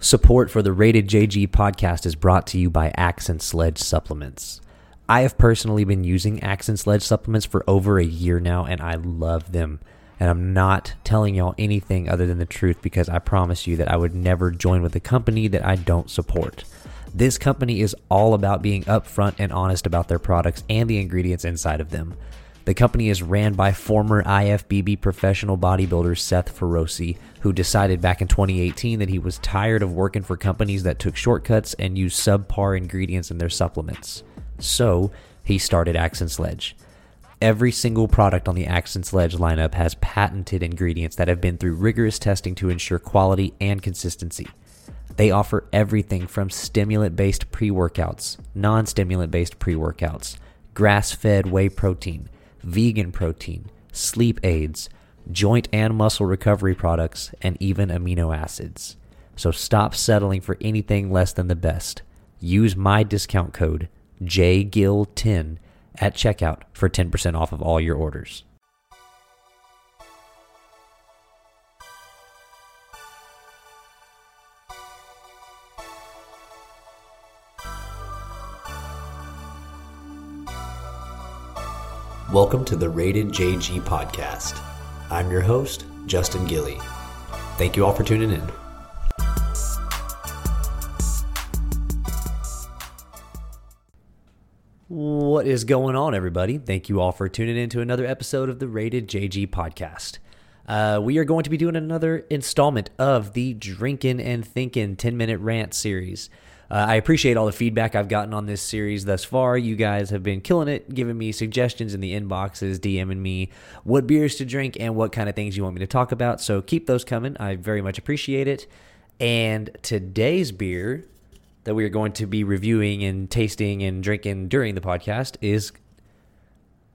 Support for the Rated JG podcast is brought to you by Axe & Sledge Supplements. I have personally been using Axe & Sledge Supplements for over a year now, and I love them. And I'm not telling y'all anything other than the truth because I promise you that I would never join with a company that I don't support. This company is all about being upfront and honest about their products and the ingredients inside of them. The company is ran by former IFBB professional bodybuilder Seth Feroce, who decided back in 2018 that he was tired of working for companies that took shortcuts and used subpar ingredients in their supplements. So, he started Axe & Sledge. Every single product on the Axe & Sledge lineup has patented ingredients that have been through rigorous testing to ensure quality and consistency. They offer everything from stimulant based pre workouts, non stimulant based pre workouts, grass fed whey protein, vegan protein, sleep aids, joint and muscle recovery products, and even amino acids. So stop settling for anything less than the best. Use my discount code JGIL10 at checkout for 10% off of all your orders. Welcome to the Rated JG podcast. I'm your host, Justin Gilly. Thank you all for tuning in. What is going on, everybody? Thank you all for tuning in to another episode of the Rated JG podcast. Uh, we are going to be doing another installment of the Drinking and Thinking 10 minute rant series. Uh, I appreciate all the feedback I've gotten on this series thus far. You guys have been killing it, giving me suggestions in the inboxes, DMing me what beers to drink and what kind of things you want me to talk about. So keep those coming. I very much appreciate it. And today's beer that we are going to be reviewing and tasting and drinking during the podcast is,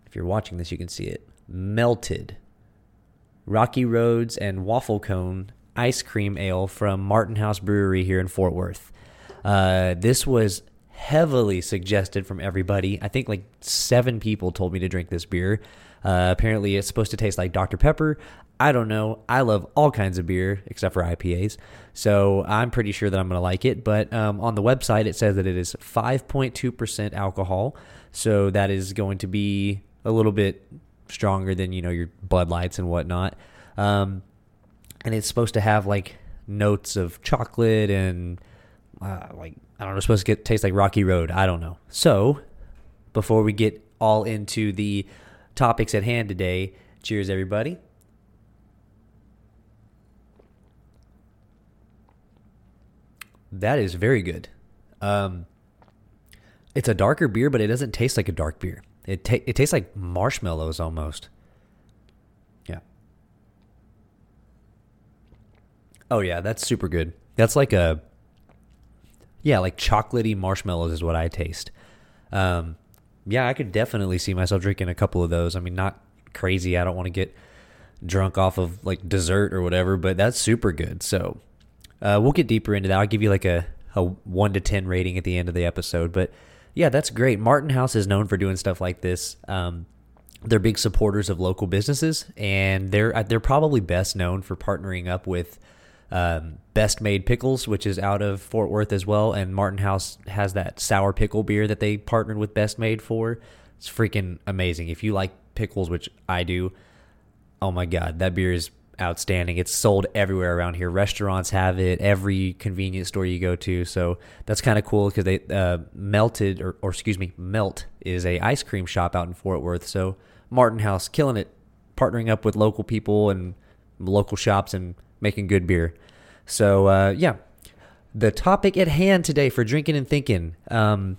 if you're watching this, you can see it, melted Rocky Roads and Waffle Cone Ice Cream Ale from Martin House Brewery here in Fort Worth. Uh, this was heavily suggested from everybody. I think like seven people told me to drink this beer. Uh, apparently, it's supposed to taste like Dr. Pepper. I don't know. I love all kinds of beer except for IPAs. So I'm pretty sure that I'm going to like it. But um, on the website, it says that it is 5.2% alcohol. So that is going to be a little bit stronger than, you know, your Bud Lights and whatnot. Um, and it's supposed to have like notes of chocolate and uh, like I don't know, supposed to get taste like Rocky Road. I don't know. So before we get all into the topics at hand today, cheers everybody. That is very good. Um, it's a darker beer, but it doesn't taste like a dark beer. It ta- it tastes like marshmallows almost. Yeah. Oh yeah, that's super good. That's like a yeah, like chocolatey marshmallows is what I taste. Um, yeah, I could definitely see myself drinking a couple of those. I mean, not crazy. I don't want to get drunk off of like dessert or whatever, but that's super good. So uh, we'll get deeper into that. I'll give you like a, a one to ten rating at the end of the episode. But yeah, that's great. Martin House is known for doing stuff like this. Um, they're big supporters of local businesses, and they're uh, they're probably best known for partnering up with um, Best Maid Pickles, which is out of Fort Worth as well. And Martin House has that sour pickle beer that they partnered with Best Maid for. It's freaking amazing. If you like pickles, which I do, oh my God, that beer is outstanding. It's sold everywhere around here. Restaurants have it, every convenience store you go to. So that's kind of cool because they uh, melted, or, or excuse me, Melt is a ice cream shop out in Fort Worth. So Martin House killing it, partnering up with local people and local shops and making good beer. So uh, yeah, the topic at hand today for drinking and thinking um,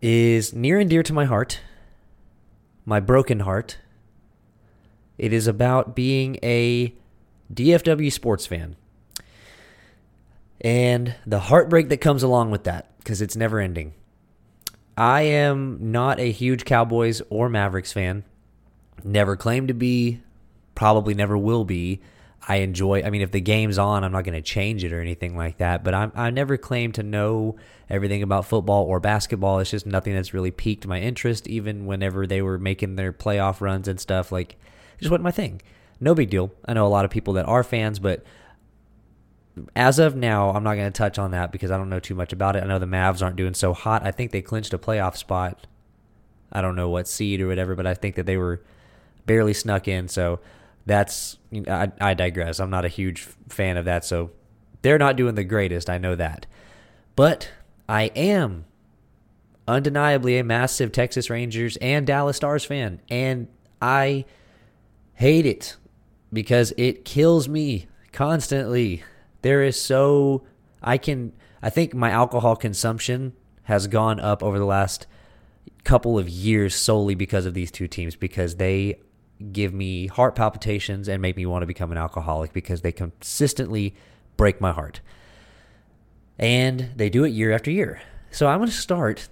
is near and dear to my heart, my broken heart. It is about being a DFW sports fan and the heartbreak that comes along with that because it's never ending. I am not a huge Cowboys or Mavericks fan. Never claimed to be, probably never will be. I enjoy. I mean, if the game's on, I'm not going to change it or anything like that. But I'm, I never claim to know everything about football or basketball. It's just nothing that's really piqued my interest. Even whenever they were making their playoff runs and stuff, like it just wasn't my thing. No big deal. I know a lot of people that are fans, but as of now, I'm not going to touch on that because I don't know too much about it. I know the Mavs aren't doing so hot. I think they clinched a playoff spot. I don't know what seed or whatever, but I think that they were barely snuck in. So that's I, I digress. I'm not a huge fan of that. So they're not doing the greatest. I know that, but I am undeniably a massive Texas Rangers and Dallas Stars fan, and I hate it because it kills me constantly. There is so I can I think my alcohol consumption has gone up over the last couple of years solely because of these two teams because they give me heart palpitations and make me want to become an alcoholic because they consistently break my heart. And they do it year after year. So I'm going to start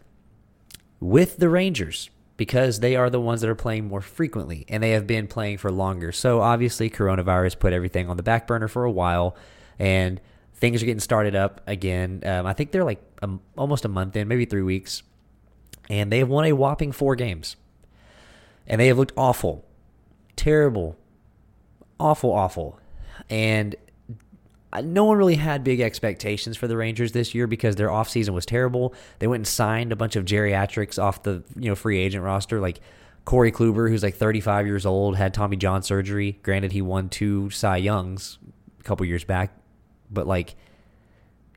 with the Rangers because they are the ones that are playing more frequently and they have been playing for longer. So obviously, coronavirus put everything on the back burner for a while and things are getting started up again. Um, I think they're like almost a month in, maybe three weeks. And they have won a whopping four games. And they have looked awful, terrible, awful, awful. And no one really had big expectations for the Rangers this year because their offseason was terrible. They went and signed a bunch of geriatrics off the you know free agent roster, like Corey Kluber, who's like 35 years old, had Tommy John surgery. Granted, he won two Cy Youngs a couple years back, but like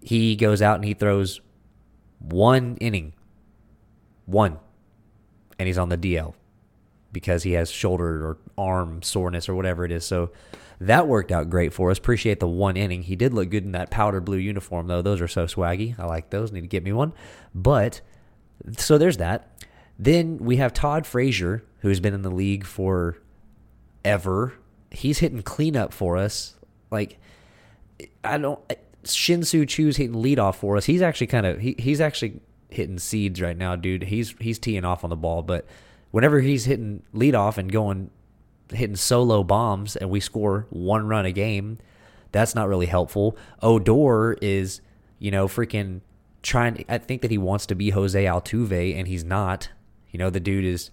he goes out and he throws one inning, one, and he's on the DL because he has shoulder or arm soreness or whatever it is. So that worked out great for us. Appreciate the one inning. He did look good in that powder blue uniform, though. Those are so swaggy. I like those. Need to get me one. But so there's that. Then we have Todd Frazier, who's been in the league for ever. He's hitting cleanup for us. Like I don't. Shin-Soo hitting leadoff for us. He's actually kind of he, he's actually hitting seeds right now, dude. He's he's teeing off on the ball, but whenever he's hitting leadoff and going hitting solo bombs and we score one run a game, that's not really helpful. Odor is, you know, freaking trying. I think that he wants to be Jose Altuve and he's not. You know, the dude is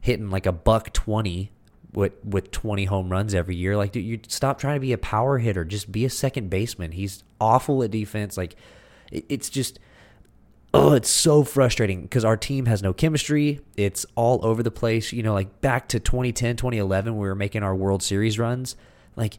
hitting like a buck twenty with with twenty home runs every year. Like, dude, you stop trying to be a power hitter. Just be a second baseman. He's awful at defense. Like, it, it's just oh, it's so frustrating because our team has no chemistry. It's all over the place. You know, like back to 2010, 2011, we were making our World Series runs. Like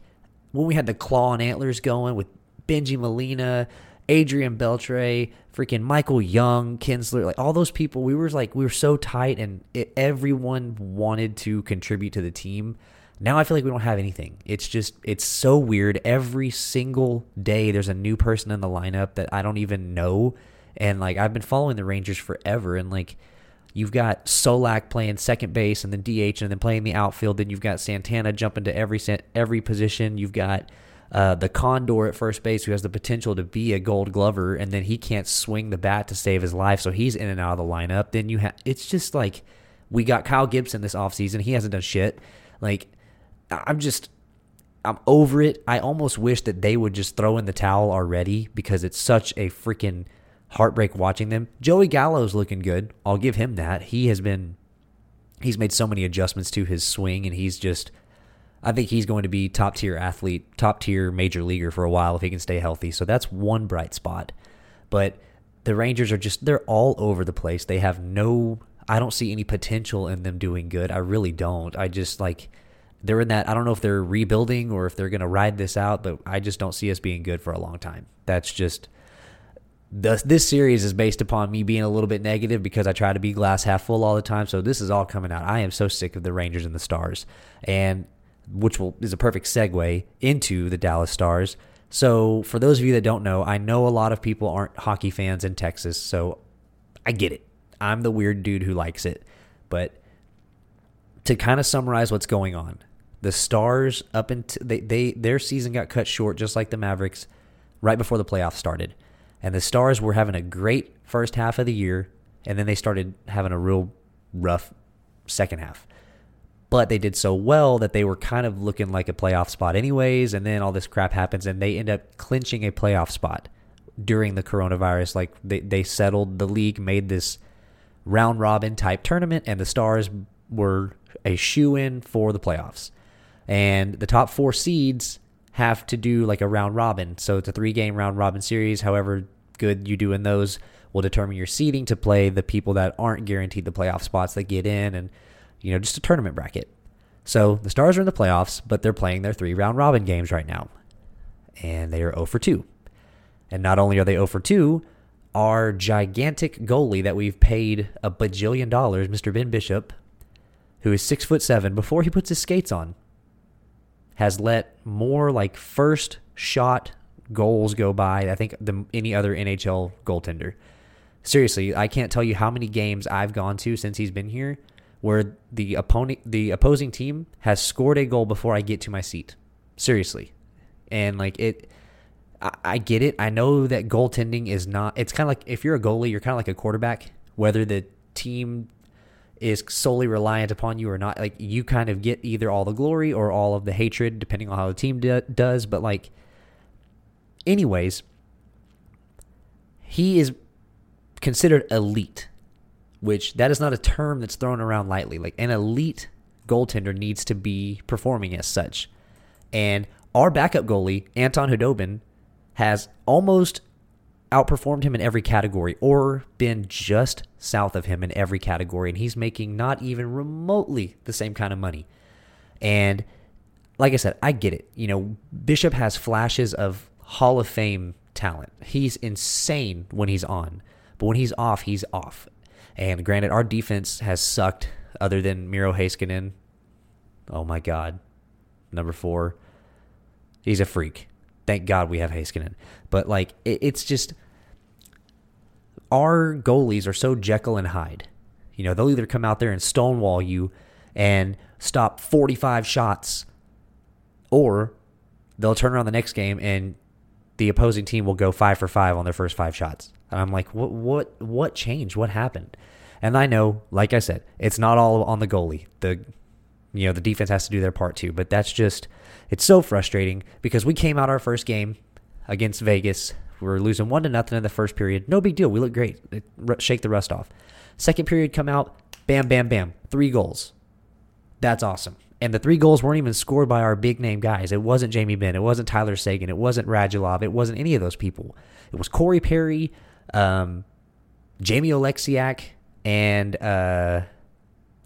when we had the claw and antlers going with Bengie Molina, Adrian Beltre, freaking Michael Young, Kinsler, like all those people, we were like, we were so tight and it, everyone wanted to contribute to the team. Now I feel like we don't have anything. It's just, it's so weird. Every single day, there's a new person in the lineup that I don't even know and like I've been following the Rangers forever, and like you've got Solak playing second base and then DH, and then playing the outfield. Then you've got Santana jumping to every every position. You've got uh, the Condor at first base, who has the potential to be a Gold Glover, and then he can't swing the bat to save his life, so he's in and out of the lineup. Then you have it's just like we got Kyle Gibson this offseason. He hasn't done shit. Like I'm just I'm over it. I almost wish that they would just throw in the towel already because it's such a freaking heartbreak watching them. Joey Gallo's looking good. I'll give him that. He has been he's made so many adjustments to his swing and he's just I think he's going to be top tier athlete, top tier major leaguer for a while if he can stay healthy. So that's one bright spot. But the Rangers are just they're all over the place. They have no I don't see any potential in them doing good. I really don't. I just like they're in that I don't know if they're rebuilding or if they're going to ride this out, but I just don't see us being good for a long time. That's just this this series is based upon me being a little bit negative because I try to be glass half full all the time. So this is all coming out. I am so sick of the Rangers and the Stars, and which will is a perfect segue into the Dallas Stars. So for those of you that don't know, I know a lot of people aren't hockey fans in Texas, so I get it. I'm the weird dude who likes it, but to kind of summarize what's going on, the Stars up into they, they their season got cut short just like the Mavericks right before the playoffs started. And the Stars were having a great first half of the year, and then they started having a real rough second half. But they did so well that they were kind of looking like a playoff spot, anyways. And then all this crap happens, and they end up clinching a playoff spot during the coronavirus. Like they, they settled, the league made this round robin type tournament, and the Stars were a shoe in for the playoffs. And the top four seeds have to do like a round robin. So it's a three game round robin series. However good you do in those will determine your seeding to play the people that aren't guaranteed the playoff spots that get in and, you know, just a tournament bracket. So the Stars are in the playoffs, but they're playing their three round robin games right now. And they are 0 for 2. And not only are they 0 for 2, our gigantic goalie that we've paid a bajillion dollars, Mr. Ben Bishop, who is six foot seven, before he puts his skates on, has let more like first shot goals go by, I think, than any other NHL goaltender. Seriously, I can't tell you how many games I've gone to since he's been here where the opponent the opposing team has scored a goal before I get to my seat. Seriously. And like it I, I get it. I know that goaltending is not it's kind of like if you're a goalie, you're kind of like a quarterback, whether the team is solely reliant upon you or not. Like you kind of get either all the glory or all of the hatred, depending on how the team do, does. But like, anyways, he is considered elite, which that is not a term that's thrown around lightly. Like an elite goaltender needs to be performing as such. And our backup goalie, Anton Khudobin, has almost outperformed him in every category or been just south of him in every category. And he's making not even remotely the same kind of money. And like I said, I get it. You know, Bishop has flashes of Hall of Fame talent. He's insane when he's on, but when he's off, he's off. And granted, our defense has sucked other than Miro Heiskanen. Oh my God. Number four. He's a freak. Thank God we have Heiskanen. But like, it, it's just our goalies are so Jekyll and Hyde. You know, they'll either come out there and stonewall you and stop 45 shots, or they'll turn around the next game and the opposing team will go five for five on their first five shots. And I'm like, what, what, what changed? What happened? And I know, like I said, it's not all on the goalie. The, you know, the defense has to do their part too. But that's just, it's so frustrating because we came out our first game against Vegas we were losing one to nothing in the first period. No big deal. We look great. Shake the rust off. Second period come out. Bam, bam, bam. Three goals. That's awesome. And the three goals weren't even scored by our big name guys. It wasn't Jamie Benn. It wasn't Tyler Seguin. It wasn't Radulov. It wasn't any of those people. It was Corey Perry, um, Jamie Oleksiak, and uh,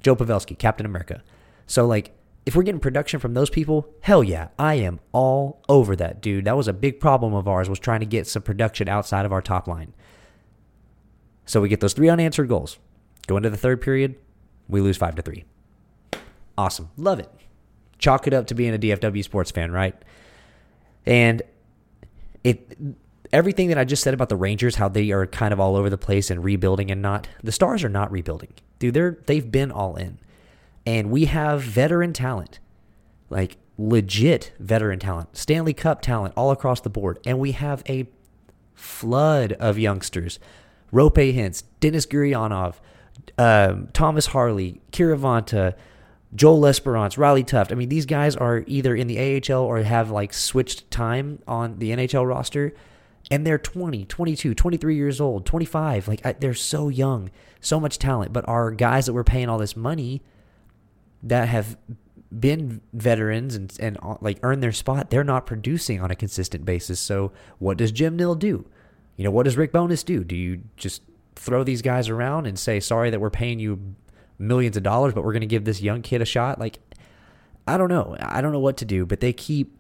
Joe Pavelski, Captain America. So, like, if we're getting production from those people, hell yeah, I am all over that, dude. That was a big problem of ours was trying to get some production outside of our top line. So we get those three unanswered goals. Go into the third period, we lose 5 to 3. Awesome. Love it. Chalk it up to being a DFW sports fan, right? And it everything that I just said about the Rangers, how they are kind of all over the place and rebuilding and not. The Stars are not rebuilding. Dude, they're they've been all in. And we have veteran talent, like legit veteran talent, Stanley Cup talent all across the board. And we have a flood of youngsters. Roope Hintz, Denis Gurianov, um, Thomas Harley, Kiviranta, Joel L'Esperance, Riley Tufte. I mean, these guys are either in the AHL or have like switched time on the NHL roster. And they're 20, 22, 23 years old, 25. Like, I, they're so young, so much talent. But our guys that we're paying all this money that have been veterans and, and uh, like earned their spot, they're not producing on a consistent basis. So what does Jim Nill do? You know, what does Rick Bowness do? Do you just throw these guys around and say, sorry that we're paying you millions of dollars, but we're going to give this young kid a shot? Like, I don't know. I don't know what to do, but they keep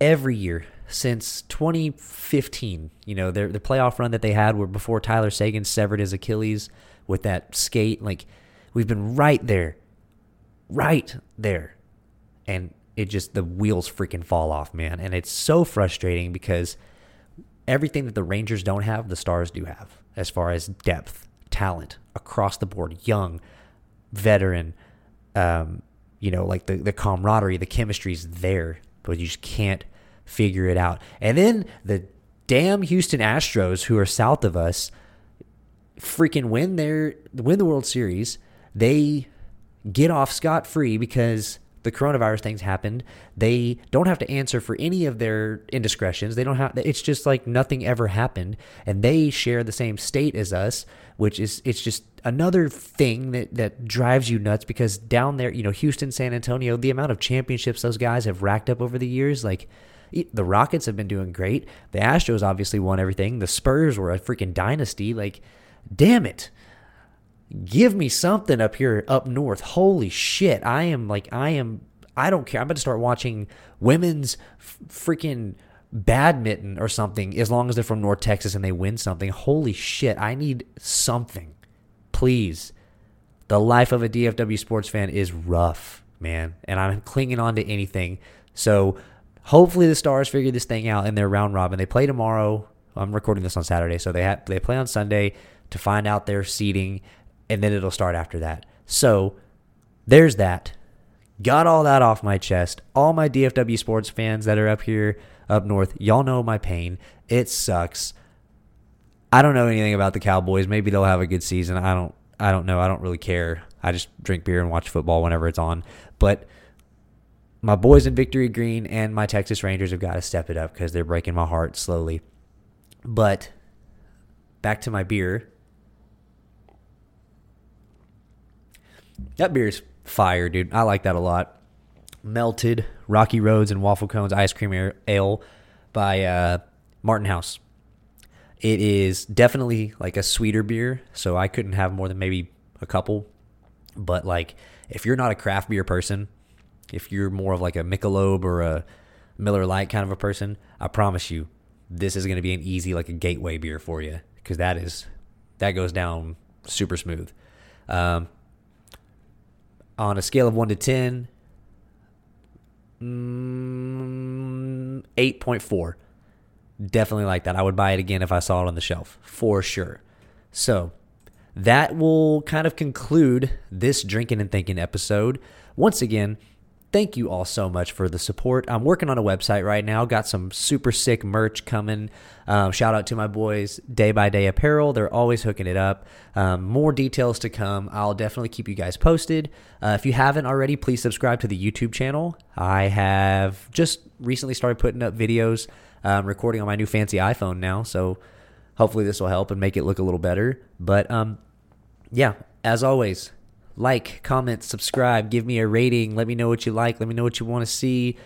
every year since 2015, you know, their the playoff run that they had were before Tyler Seguin severed his Achilles with that skate. Like, we've been right there right there. And it just, the wheels freaking fall off, man. And it's so frustrating because everything that the Rangers don't have, the Stars do have as far as depth, talent across the board, young, veteran, um, you know, like the, the camaraderie, the chemistry is there, but you just can't figure it out. And then the damn Houston Astros, who are south of us, freaking win their win the World Series. They get off scot free because the coronavirus things happened, they don't have to answer for any of their indiscretions. They don't have it's just like nothing ever happened and they share the same state as us, which is it's just another thing that that drives you nuts because down there, you know, Houston, San Antonio, the amount of championships those guys have racked up over the years, like the Rockets have been doing great. The Astros obviously won everything. The Spurs were a freaking dynasty. Like, damn it give me something up here up north. Holy shit. I am like, I am, I don't care. I'm about to start watching women's f- freaking badminton or something as long as they're from North Texas and they win something. Holy shit. I need something. Please. The life of a DFW sports fan is rough, man. And I'm clinging on to anything. So hopefully the Stars figure this thing out in their round robin. They play tomorrow. I'm recording this on Saturday, so they have they play on Sunday to find out their seeding and then it'll start after that. So there's that. Got all that off my chest. All my DFW sports fans that are up here up north, y'all know my pain. It sucks. I don't know anything about the Cowboys. Maybe they'll have a good season. I don't I don't know. I don't really care. I just drink beer and watch football whenever it's on. But my boys in Victory Green and my Texas Rangers have got to step it up because they're breaking my heart slowly. But back to my beer. That beer's fire, dude. I like that a lot. Melted Rocky Roads and Waffle Cones Ice Cream Ale by uh, Martin House. It is definitely like a sweeter beer, so I couldn't have more than maybe a couple. But like, if you're not a craft beer person, if you're more of like a Michelob or a Miller Lite kind of a person, I promise you, this is going to be an easy like a gateway beer for you because that is that goes down super smooth. Um, on a scale of 1 to 10, mm, 8.4. Definitely like that. I would buy it again if I saw it on the shelf, for sure. So, that will kind of conclude this drinking and thinking episode. Once again, thank you all so much for the support. I'm working on a website right now. Got some super sick merch coming. Um, shout out to my boys, Day by Day Apparel. They're always hooking it up. Um, more details to come. I'll definitely keep you guys posted. Uh, if you haven't already, please subscribe to the YouTube channel. I have just recently started putting up videos, um, recording on my new fancy iPhone now. So hopefully this will help and make it look a little better. But um, yeah, as always, like, comment, subscribe, give me a rating. Let me know what you like. Let me know what you want to see.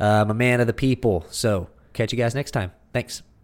Uh, I'm a man of the people. So, catch you guys next time. Thanks.